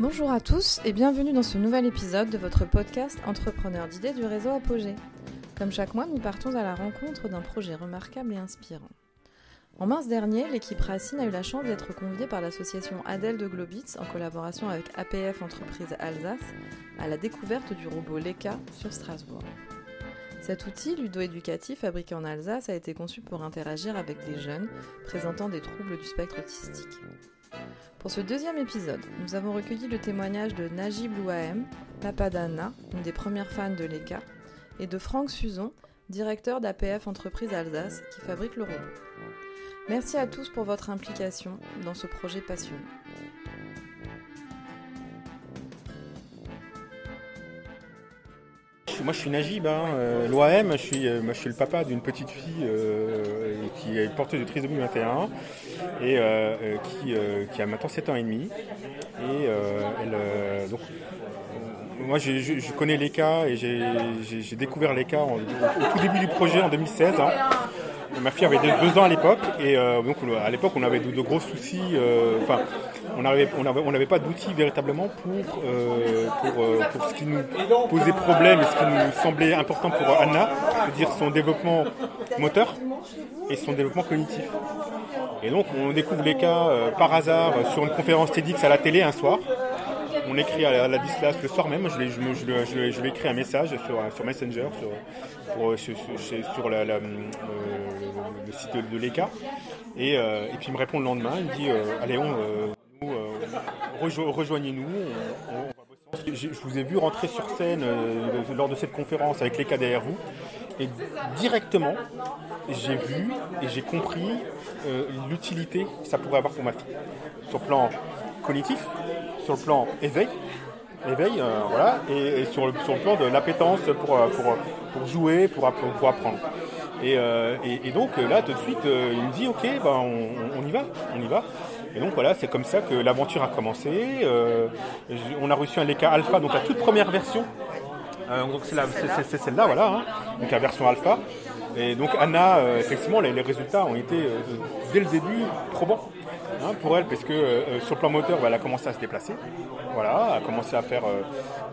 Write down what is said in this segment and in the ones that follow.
Bonjour à tous et bienvenue dans ce nouvel épisode de votre podcast Entrepreneur d'idées du réseau Apogée. Comme chaque mois, nous partons à la rencontre d'un projet remarquable et inspirant. En mars dernier, l'équipe Racine a eu la chance d'être conviée par l'association Adèle de Globitz en collaboration avec APF Entreprise Alsace à la découverte du robot Leka sur Strasbourg. Cet outil ludo-éducatif fabriqué en Alsace a été conçu pour interagir avec des jeunes présentant des troubles du spectre autistique. Pour ce deuxième épisode, nous avons recueilli le témoignage de Najib Louahem, papa d'Anna, une des premières fans de l'ECA, et de Franck Suzon, directeur d'APF Entreprise Alsace, qui fabrique le robot. Merci à tous pour votre implication dans ce projet passionnant. Moi je suis Najib, hein, euh, l'OAM, je suis, euh, moi, je suis le papa d'une petite fille euh, qui est porteuse de trisomie 21 et qui, a maintenant 7 ans et demi. Et donc, moi je, connais l'ECA et j'ai découvert l'ECA en- au, tout début du projet en 2016. hein. Ma fille avait deux, ans à l'époque et euh, donc à l'époque on avait de, gros soucis. euh, Enfin, on n'avait pas d'outils véritablement pour euh, pour, ce qui nous posait problème et ce qui nous semblait important pour Anna, c'est-à-dire son développement moteur et son développement cognitif. Et donc on découvre les cas par hasard sur une conférence TEDx à la télé un soir. On écrit à la, à la Dislas le soir même, je lui je, je, je, lui- écrit un message sur, sur Messenger, sur, euh, euh, le site de, de l'ECA. Et, euh, puis il me répond le lendemain, il me dit euh, Allez, on, euh, nous, euh, rejo- rejoignez-nous, Je vous ai vu rentrer sur scène euh, lors de cette conférence avec l'ECA derrière vous. Et directement, j'ai vu et j'ai compris euh, l'utilité que ça pourrait avoir pour ma fille. Sur plan sur le plan éveil, éveil euh, voilà, et, sur, le, sur le plan de l'appétence pour, euh, pour, pour jouer, pour, app- pour apprendre. Et, euh, et- et donc là, tout de suite, il me dit, ok, ben, on, y va, on y va. Et donc voilà, c'est comme ça que l'aventure a commencé. On a reçu un Leica Alpha, donc la toute première version. Donc c'est celle-là, voilà, hein. donc la version Alpha. Et donc Anna, effectivement, les, les résultats ont été dès le début probants hein, pour elle, parce que euh, sur le plan moteur, bah, elle a commencé à se déplacer. Voilà, a commencé à faire, euh,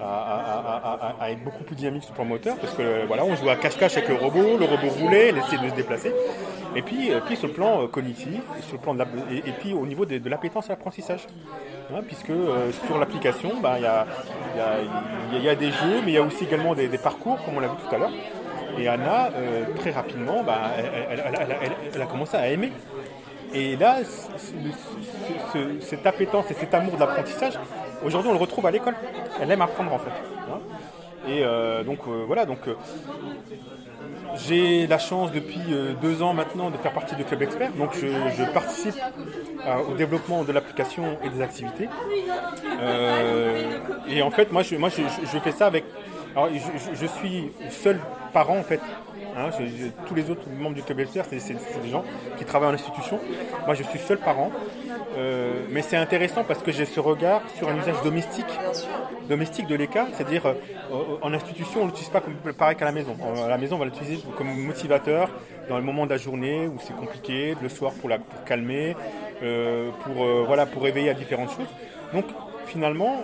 à, être beaucoup plus dynamique sur le plan moteur, parce que euh, voilà, on jouait à cache-cache avec le robot, le robot roulait, elle essayait de se déplacer. Et puis, euh, puis sur le plan euh, cognitif, sur le plan de la- et, puis au niveau de, de l'appétence à l'apprentissage. Hein, puisque euh, sur l'application, bah, il y, a, y a- des jeux, mais il y a aussi également des, parcours, comme on l'a vu tout à l'heure. Et Anna, euh, très rapidement, bah, elle a commencé à aimer. Et là, cette appétence et cet amour de l'apprentissage, aujourd'hui, on le retrouve à l'école. Elle aime apprendre, en fait. hein. Et euh, donc, euh, voilà, donc... euh, j'ai la chance depuis deux ans maintenant de faire partie du Club Expert, donc je, participe au développement de l'application et des activités. Et en fait, moi, je fais ça avec. Alors, je, suis seul parent en fait. Hein, tous les autres membres du Club Expert, c'est des gens qui travaillent en institution. Moi, je suis seul parent. Euh, mais c'est intéressant parce que j'ai ce regard sur un usage domestique domestique de l'ECA, c'est-à-dire euh, en institution, on l'utilise pas comme pareil qu'à la maison. Euh, À la maison, on va l'utiliser comme motivateur dans le moment de la journée où c'est compliqué, le soir pour, calmer, pour, voilà, pour éveiller à différentes choses. Donc finalement,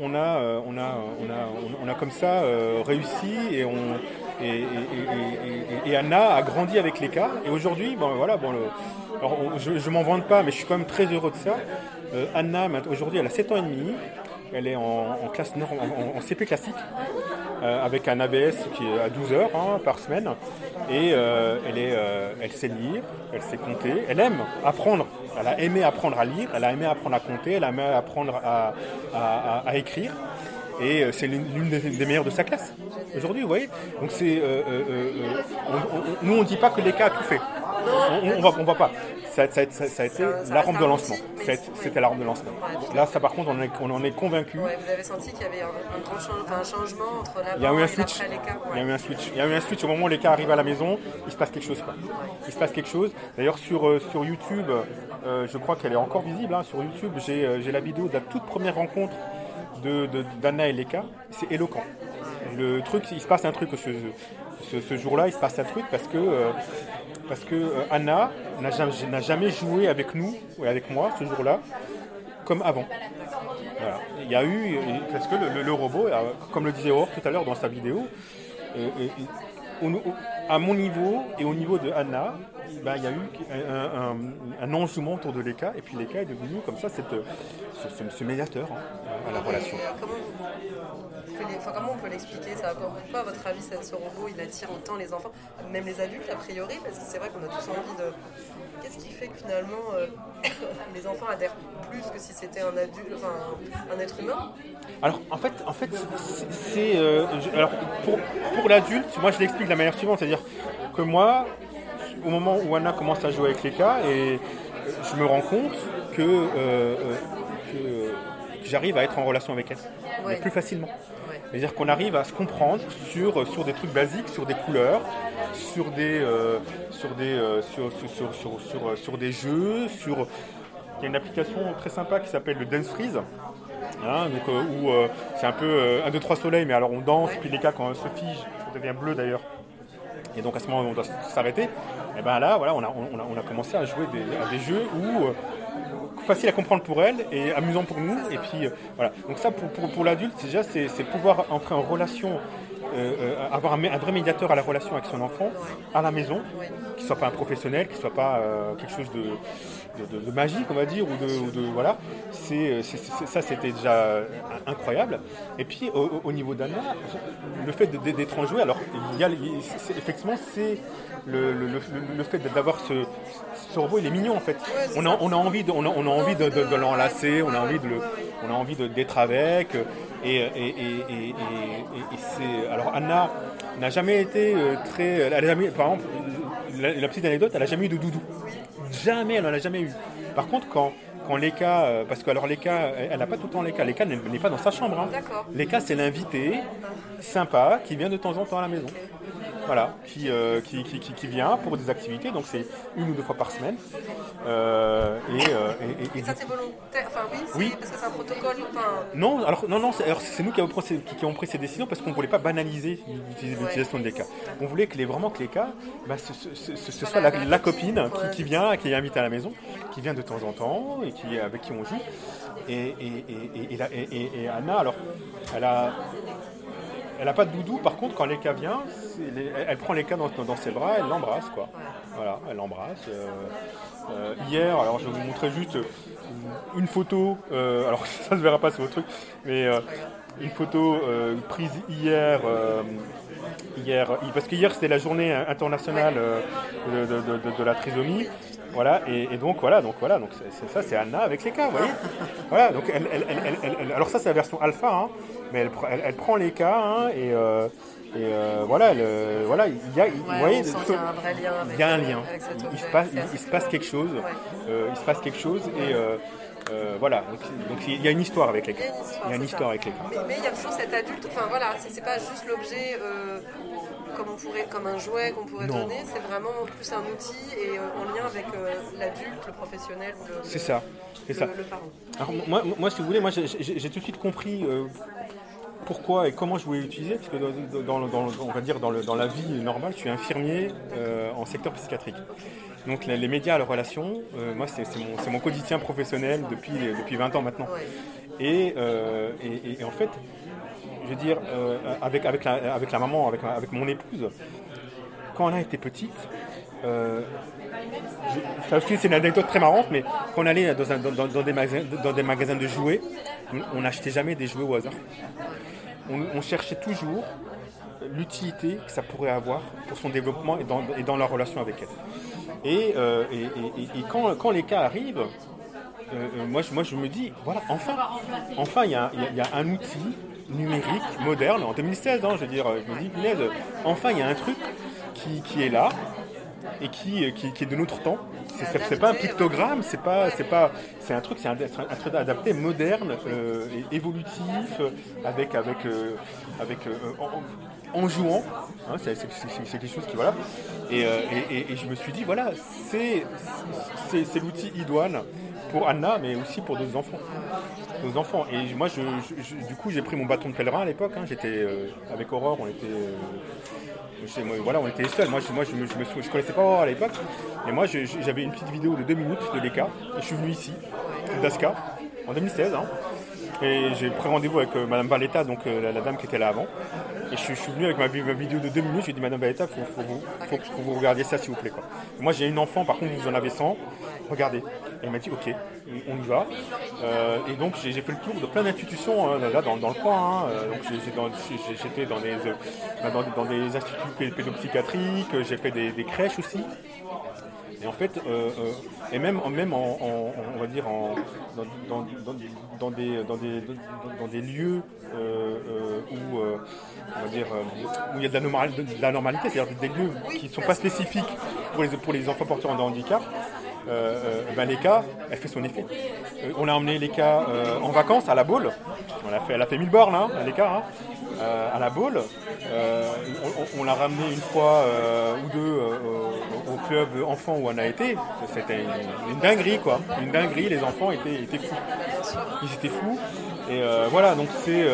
on, a, euh, on, a, on, a, on a comme ça euh, réussi et, Anna a grandi avec l'ECA. Et aujourd'hui, bon, voilà, bon, je ne m'en vante pas, mais je suis quand même très heureux de ça. Euh, Anna, aujourd'hui, elle a 7 ans et demi. Elle est en, classe en, CP classique, euh, avec un ABS qui est à 12 heures hein, par semaine. Et euh, elle, est, euh, elle sait lire, elle sait compter, elle aime apprendre. Elle a aimé apprendre à lire, elle a aimé apprendre à compter, elle a aimé apprendre à, à- écrire. Et euh, c'est l'une des, meilleures de sa classe aujourd'hui, vous voyez. Donc c'est, euh, euh, nous on dit pas que l'ECA a tout fait. On, on- on va, on va pas. Ça, ça- ça- ça a été la rampe de lancement. C'était la rampe de lancement. Là, ça par contre, on, en est- on en est convaincu. Ouais, vous avez senti qu'il y avait un, un grand change- enfin, un changement entre l'avant Il y a eu un et l'après l'écart. Il y a eu un switch. Il y a eu un switch au moment où les cas arrivent à la maison. Il se passe quelque chose. Quoi. Il se passe quelque chose. D'ailleurs sur euh, sur YouTube, euh, je crois qu'elle est encore visible. hein, sur YouTube, j'ai euh, j'ai la vidéo de la toute première rencontre de de- d'Anna et Leka. C'est éloquent. Le truc, il se passe un truc ce, ce, ce jour-là. Il se passe un truc parce que parce que euh, Anna n'a jamais, joué avec nous ou avec moi ce jour-là comme avant. Il y a eu, parce que le, robot, comme le disait Aurore tout à l'heure dans sa vidéo, à mon niveau et au niveau de Anna, bah, il y a eu un, enjouement autour de l'ECA, et puis l'ECA est devenu comme ça cette, ce, médiateur hein, à la relation. On peut l'expliquer ça Pourquoi, à votre avis, ce robot il attire autant les enfants, même les adultes a priori Parce que c'est vrai qu'on a tous envie de. Qu'est-ce qui fait que finalement euh, les enfants adhèrent plus que si c'était un adulte, enfin un être humain Alors en fait, en fait, c'est euh, alors pour, pour l'adulte, moi je l'explique de la manière suivante, c'est-à-dire que moi, au moment où Anna commence à jouer avec les cas, et je me rends compte que, euh, j'arrive à être en relation avec elle, plus facilement. C'est-à-dire qu'on arrive à se comprendre sur, sur des trucs basiques, sur des couleurs, sur des, euh, sur des, euh, sur, sur, sur, des jeux, sur... Il y a une application très sympa qui s'appelle le Dance Freeze. Hein, donc, où c'est un peu un, deux, trois soleils, mais alors on danse, puis les cas quand on se fige, ça devient bleu d'ailleurs. Et donc à ce moment on doit s'arrêter. Et ben là, voilà, on a, on a, commencé à jouer à des jeux où facile à comprendre pour elle et amusant pour nous. Et puis euh, voilà. Donc ça pour, pour, l'adulte déjà c'est pouvoir entrer en relation, euh, euh, avoir un, vrai médiateur à la relation avec son enfant à la maison, qui soit pas un professionnel, qui soit pas quelque chose de, de, magique on va dire ou de, voilà. Ça c'était déjà incroyable. Et puis au, niveau d'Anna, le fait d'être en jouet, alors il y a, effectivement c'est le, le, le, fait d'avoir ce, ce robot il est mignon en fait. on, a, on a envie de, on a, on a envie de, de, l'enlacer, on a envie de le, on a envie d'être avec. Et, et, et, et c'est alors Anna n'a jamais été euh, très, elle a jamais, par exemple, la, petite anecdote, elle a jamais eu de doudou. Jamais, elle n'en a jamais eu. Par contre, quand quand Leka, euh, parce que alors Leka, elle n'a pas tout le temps Leka, Leka n'est pas dans sa chambre. Hein. Leka, c'est l'invité sympa qui vient de temps en temps à la maison. Voilà, euh, qui, qui, qui, vient pour des activités, donc c'est une ou deux fois par semaine. Euh, euh, et, et, ça c'est volontaire, enfin oui, parce que c'est un protocole. Non, alors non, non, c'est nous qui avons, pris, qui avons, pris ces décisions parce qu'on ne voulait pas banaliser l'utilisation de l'ECA. On voulait que les, vraiment que l'ECA, bah, ce, ce, soit la, copine qui, vient, qui est invitée à la maison, qui vient de temps en temps et qui, avec qui on joue. Et, et Anna, alors, elle a elle n'a pas de doudou, par contre, quand Leka vient, elle prend Leka dans, dans ses bras, elle l'embrasse, quoi. Voilà, elle l'embrasse. Euh, euh, hier, alors je vais vous montrer juste une photo, euh, alors ça ne se verra pas sur votre truc, mais une photo prise hier, hier, parce que hier c'était la journée internationale de, la trisomie. Voilà, et, donc voilà, donc voilà, donc ça c'est Anna avec les cas, vous voyez. Voilà, donc elle, alors ça c'est la version alpha, hein, mais elle, prend les cas hein, et, euh, et euh, voilà, voilà, il y a, vous voyez, il y a un lien, il, se passe, il, se passe quelque chose, euh, il se passe quelque chose et voilà, donc, il y a une histoire avec les cas. Il y a une histoire avec les cas. Mais, il y a toujours cet adulte, enfin voilà, c'est pas juste l'objet comme, on pourrait, comme un jouet qu'on pourrait donner, c'est vraiment plus un outil et en lien avec l'adulte, le professionnel ou le, c'est ça, c'est ça. le parent. Alors, moi, moi, si vous voulez, moi j'ai tout de suite compris pourquoi et comment je voulais l'utiliser, parce que dans, on va dire dans, la vie normale, je suis infirmier euh, en secteur psychiatrique. Donc les, médias à la relation, euh, moi c'est mon, quotidien professionnel depuis, depuis 20 ans maintenant. Euh, et, en fait, dire, avec, avec, la, avec la maman, avec, avec mon épouse, quand elle a été petite, c'est une anecdote très marrante, mais quand on allait dans, dans, des, magasins, dans des magasins de jouets, on n'achetait jamais des jouets au hasard on, cherchait toujours l'utilité que ça pourrait avoir pour son développement et dans, et dans la relation avec elle. Et, euh, quand, quand, les cas arrivent, euh, euh, moi, je, moi je me dis, voilà, enfin, enfin il y, a, un outil numérique moderne, en 2016, hein, je veux dire, je me dis, enfin il y a un truc qui, est là et qui, qui, est de notre temps. C'est pas un pictogramme, c'est pas, c'est pas, c'est un truc, c'est un, truc adapté, moderne, et évolutif, avec, avec, avec, en, jouant. Hein, c'est quelque chose qui voilà. Et, et, je me suis dit voilà, c'est l'outil idoine pour Anna, mais aussi pour d'autres enfants. Nos enfants. Et moi, je, du coup, j'ai pris mon bâton de pèlerin à l'époque. Hein. J'étais avec Aurore, on était était les seuls. Moi, je, moi, connaissais pas à l'époque. Et moi, j'avais une petite vidéo de deux minutes de l'ECA. Je suis venu ici, d'Aska, en 2016. Hein. Et j'ai pris rendez-vous avec Madame Valetta, donc la, dame qui était là avant. Et je, suis venu avec ma, vidéo de deux minutes, j'ai dit Madame Valetta, il faut, faut, que vous regardiez ça s'il vous plaît. Quoi. moi j'ai une enfant, par contre vous en avez 100, regardez. Et il m'a dit ok, on y va. Euh, et donc j'ai fait le tour de plein d'institutions hein, là dans, le coin. Hein. J'étais dans, des, euh, dans, des instituts pédopsychiatriques, j'ai fait des, crèches aussi. Et en fait, euh, et même, même en, on va dire en, dans, dans, des, dans, des, dans des lieux où, on va dire, où il y a de la, normalité, c'est-à-dire des lieux qui ne sont pas spécifiques pour les, pour les enfants porteurs de handicap, euh, euh, ben, Leka, elle fait son effet. Euh, on a emmené Leka en vacances à la Baule. Elle a fait 1000 bornes, hein, Leka, hein, à la Baule. on, l'a ramené une fois ou deux au club enfant où on a été. C'était une, dinguerie, quoi. Une dinguerie, les enfants étaient, fous. Ils étaient fous. Et voilà, donc c'est.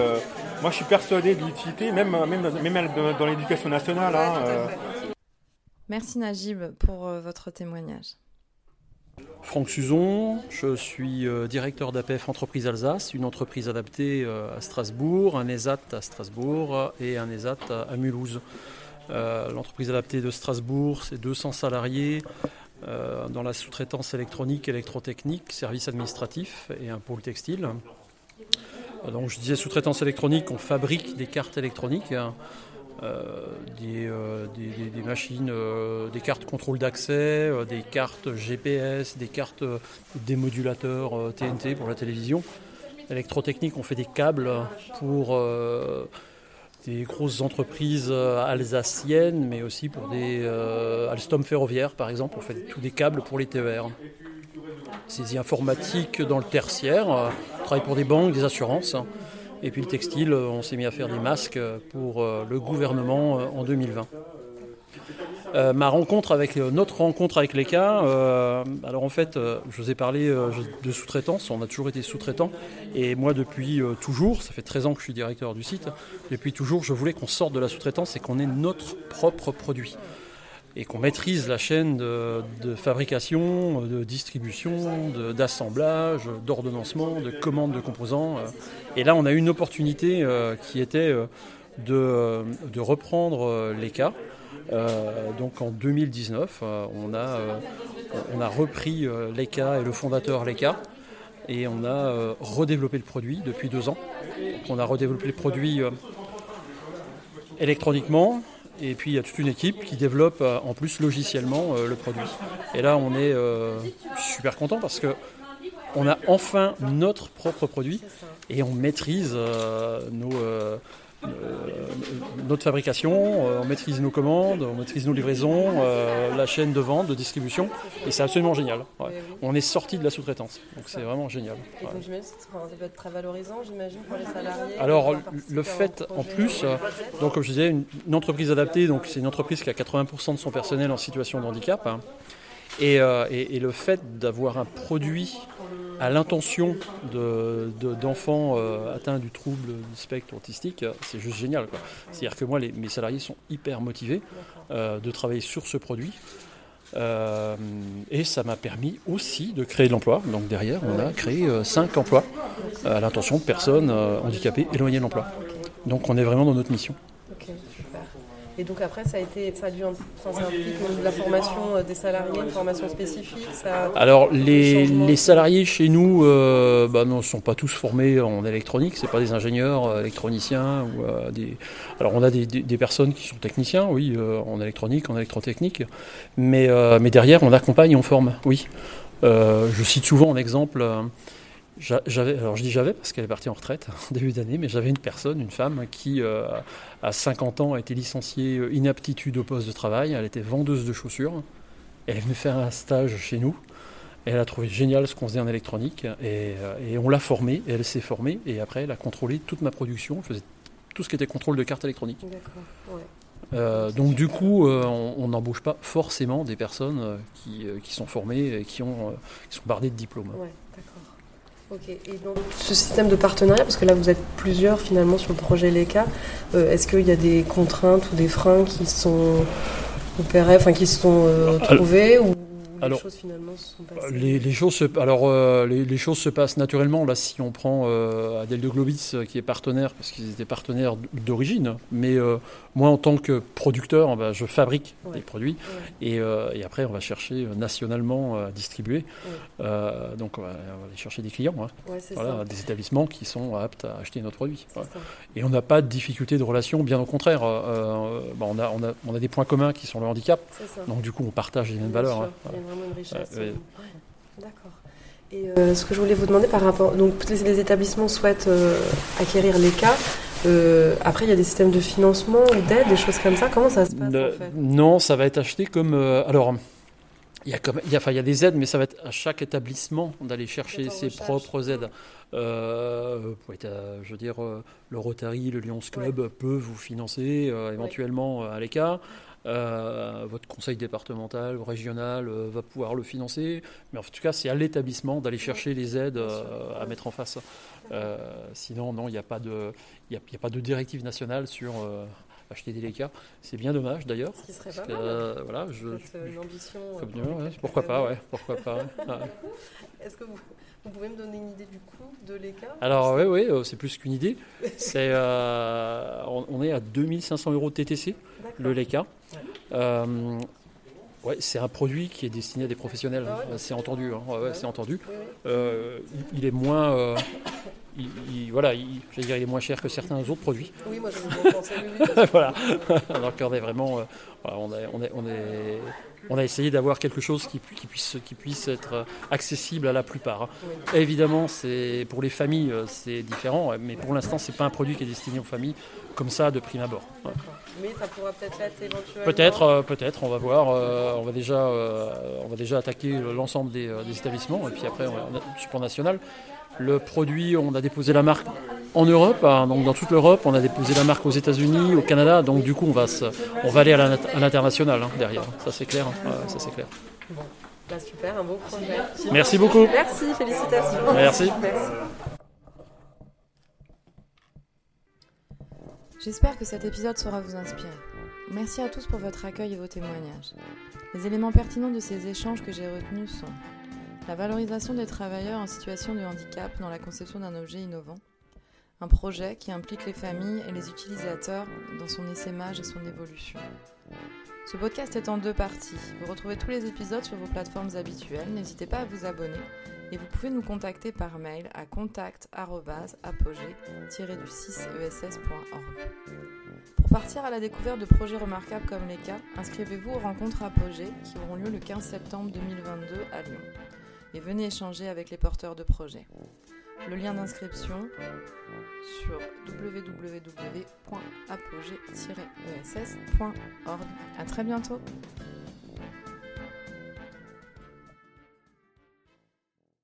moi, je suis persuadé de l'utilité, même, même, dans l'éducation nationale. Hein, Merci Najib pour votre témoignage. Franck Suzon, je suis euh, directeur d'APF Entreprise Alsace, une entreprise adaptée euh, à Strasbourg, un ESAT à Strasbourg et un ESAT à Mulhouse. Euh, l'entreprise adaptée de Strasbourg, c'est 200 salariés dans la sous-traitance électronique, électrotechnique, services administratifs et un pôle textile. Donc je disais sous-traitance électronique, on fabrique des cartes électroniques. Hein. Euh, euh, des, machines, euh, des cartes contrôle d'accès, des cartes GPS, des cartes démodulateurs TNT pour la télévision. Électrotechnique, on fait des câbles pour des grosses entreprises alsaciennes, mais aussi pour des Alstom ferroviaires, par exemple. On fait tous des câbles pour les TER. Saisie informatique dans le tertiaire, on travaille pour des banques, des assurances. Et puis le textile, euh, on s'est mis à faire des masques pour euh, le gouvernement euh, en 2020. ma rencontre avec notre rencontre avec l'ECA, alors en fait, je vous ai parlé de sous-traitance, on a toujours été sous-traitant, et moi depuis toujours, ça fait 13 ans que je suis directeur du site, depuis toujours je voulais qu'on sorte de la sous-traitance et qu'on ait notre propre produit et qu'on maîtrise la chaîne de, fabrication, de distribution, d'assemblage, d'ordonnancement, de commande de composants. Et là, on a une opportunité euh, qui était euh, de, reprendre euh, les cas. donc en 2019, on, a, on a repris l'ECA et le fondateur l'ECA et on a redéveloppé le produit depuis deux ans. on a redéveloppé le produit électroniquement, et puis il y a toute une équipe qui développe euh, en plus logiciellement euh, le produit. Et là on est euh, super content parce que on a enfin notre propre produit et on maîtrise nos, notre fabrication, euh, on maîtrise nos commandes, on maîtrise nos livraisons, euh, la chaîne de vente, de distribution, et c'est absolument génial. On est sorti de la sous-traitance, donc c'est vraiment génial. Et donc j'imagine ça peut être très valorisant, j'imagine, pour les salariés. Alors le fait en plus, donc comme je disais, une, entreprise adaptée, donc c'est une entreprise qui a 80% de son personnel en situation de handicap, hein. et, et, le fait d'avoir un produit à l'intention d'enfants de, euh, atteints du trouble du spectre autistique, c'est juste génial. C'est-à-dire que moi, les, mes salariés sont hyper motivés euh, de travailler sur ce produit. Euh, et ça m'a permis aussi de créer de l'emploi. Donc derrière, on a créé 5 emplois à l'intention de personnes handicapées éloignées de l'emploi. Donc on est vraiment dans notre mission. Et donc après, ça a été, ça a dû, enfin, ça implique de la formation euh, des salariés, une formation spécifique. Alors les, les, salariés chez nous, euh, bah, ne sont pas tous formés en électronique. C'est pas des ingénieurs euh, électroniciens ou euh, des. Alors on a des, des, personnes qui sont techniciens, oui, en électronique, en électrotechnique, mais mais derrière on accompagne, on forme, oui. je cite souvent en exemple. J'avais, alors je dis j'avais parce qu'elle est partie en retraite en début d'année, mais j'avais une personne, une femme, qui euh, à 50 ans a été licenciée euh, inaptitude au poste de travail. Elle était vendeuse de chaussures. Elle est venue faire un stage chez nous. elle a trouvé génial ce qu'on faisait en électronique et, euh, on l'a formée. elle s'est formée et après elle a contrôlé toute ma production. Elle faisait tout ce qui était contrôle de carte électronique. donc du coup, on n'embauche pas forcément des personnes qui, sont formées et qui, ont, qui sont bardées de diplômes. Ok, et donc ce système de partenariat, parce que là vous êtes plusieurs finalement sur le projet LECA, euh, est-ce qu'il y a des contraintes ou des freins qui sont opérés, enfin qui sont euh, trouvés ou Ou les choses finalement se sont passées les, les, choses se, alors, euh, les, les, choses se passent naturellement. Là, si on prend euh, Adèle de Globis, euh, qui est partenaire, parce qu'ils étaient partenaires d'origine, mais euh, moi, en tant que producteur, bah, je fabrique Ouais. des produits Ouais. et, et après, on va chercher nationalement à distribuer. Donc, on va, on va aller chercher des clients, hein. Voilà, des établissements qui sont aptes à acheter notre produit. Et on n'a pas de difficulté de relation, bien au contraire. Bah, on, a, on, a, on a des points communs qui sont le handicap, donc du coup, on partage les mêmes Bien valeurs. sûr, hein. Vraiment une richesse. Ouais, D'accord. Et euh, ce que je voulais vous demander par rapport. Donc, les, les établissements souhaitent euh, acquérir les cas. Euh, après, il y a des systèmes de financement ou d'aide, des choses comme ça. Comment ça se passe en fait? Non, ça va être acheté comme. alors, il y, a comme, il, y a, enfin, il y a des aides, mais ça va être à chaque établissement d'aller chercher ses recherche. propres aides. Euh, je veux dire, le Rotary, le Lions Club peut vous financer euh, éventuellement à l'écart. Euh, votre conseil départemental ou régional euh, va pouvoir le financer. Mais en tout cas, c'est à l'établissement d'aller chercher les aides euh, à mettre en face. Sinon, non, il n'y a, pas de- y a, il y a pas de directive nationale sur acheter des LECA. C'est bien dommage d'ailleurs. Ce qui serait pas mal. euh, voilà, je, une ambition. comme ouais, pourquoi pas, ouais, pourquoi pas. Ouais. Est-ce que vous, vous pouvez me donner une idée du coût de l'écart Alors oui, oui, euh, c'est plus qu'une idée. C'est, euh, on, on est à 2500 euros de TTC, le LECA. Ouais. Euh, ouais, c'est un produit qui est destiné à des professionnels. Ah ouais, c'est entendu, hein. Ouais, c'est entendu. Il- est moins, il, il- voilà, il, je dire, il est moins cher que certains autres produits. Oui, moi bien pensé. Oui, oui, voilà. Alors qu'on est vraiment, euh, voilà, on, a, on, on, est- on a essayé d'avoir quelque chose qui, pu- qui puisse, qui puisse être accessible à la plupart. hein. Oui. Évidemment, c'est pour les familles, euh, c'est différent, mais pour l'instant, c'est pas un produit qui est destiné aux familles comme ça de prime abord. Ouais. Mais ça pourra peut-être l'être éventuellement. Peut-être, euh, peut-être, on va voir. euh, on va déjà, on va déjà attaquer l'ensemble des, des établissements et puis après, on sur le plan national. Le produit, on a déposé la marque en Europe, hein, donc dans toute l'Europe, on a déposé la marque aux États-Unis, au Canada, donc du coup, on va, se- on va aller à l'international hein, derrière. Ça c'est clair, hein. Ouais, ça c'est clair. Bon, bah super, un beau projet. Merci beaucoup. Merci, félicitations. Merci. Merci. J'espère que cet épisode saura vous inspirer. Merci à tous pour votre accueil et vos témoignages. Les éléments pertinents de ces échanges que j'ai retenus sont la valorisation des travailleurs en situation de handicap dans la conception d'un objet innovant, un projet qui implique les familles et les utilisateurs dans son essaimage et son évolution. Ce podcast est en deux parties. Vous retrouvez tous les épisodes sur vos plateformes habituelles. N'hésitez pas à vous abonner et vous pouvez nous contacter par mail à contact@apogée-du6ess.org. Pour partir à la découverte de projets remarquables comme les cas, inscrivez-vous aux rencontres Apogée qui auront lieu le 15 septembre 2022 à Lyon. Et venez échanger avec les porteurs de projets. Le lien d'inscription sur www.apogée-ess.org. À très bientôt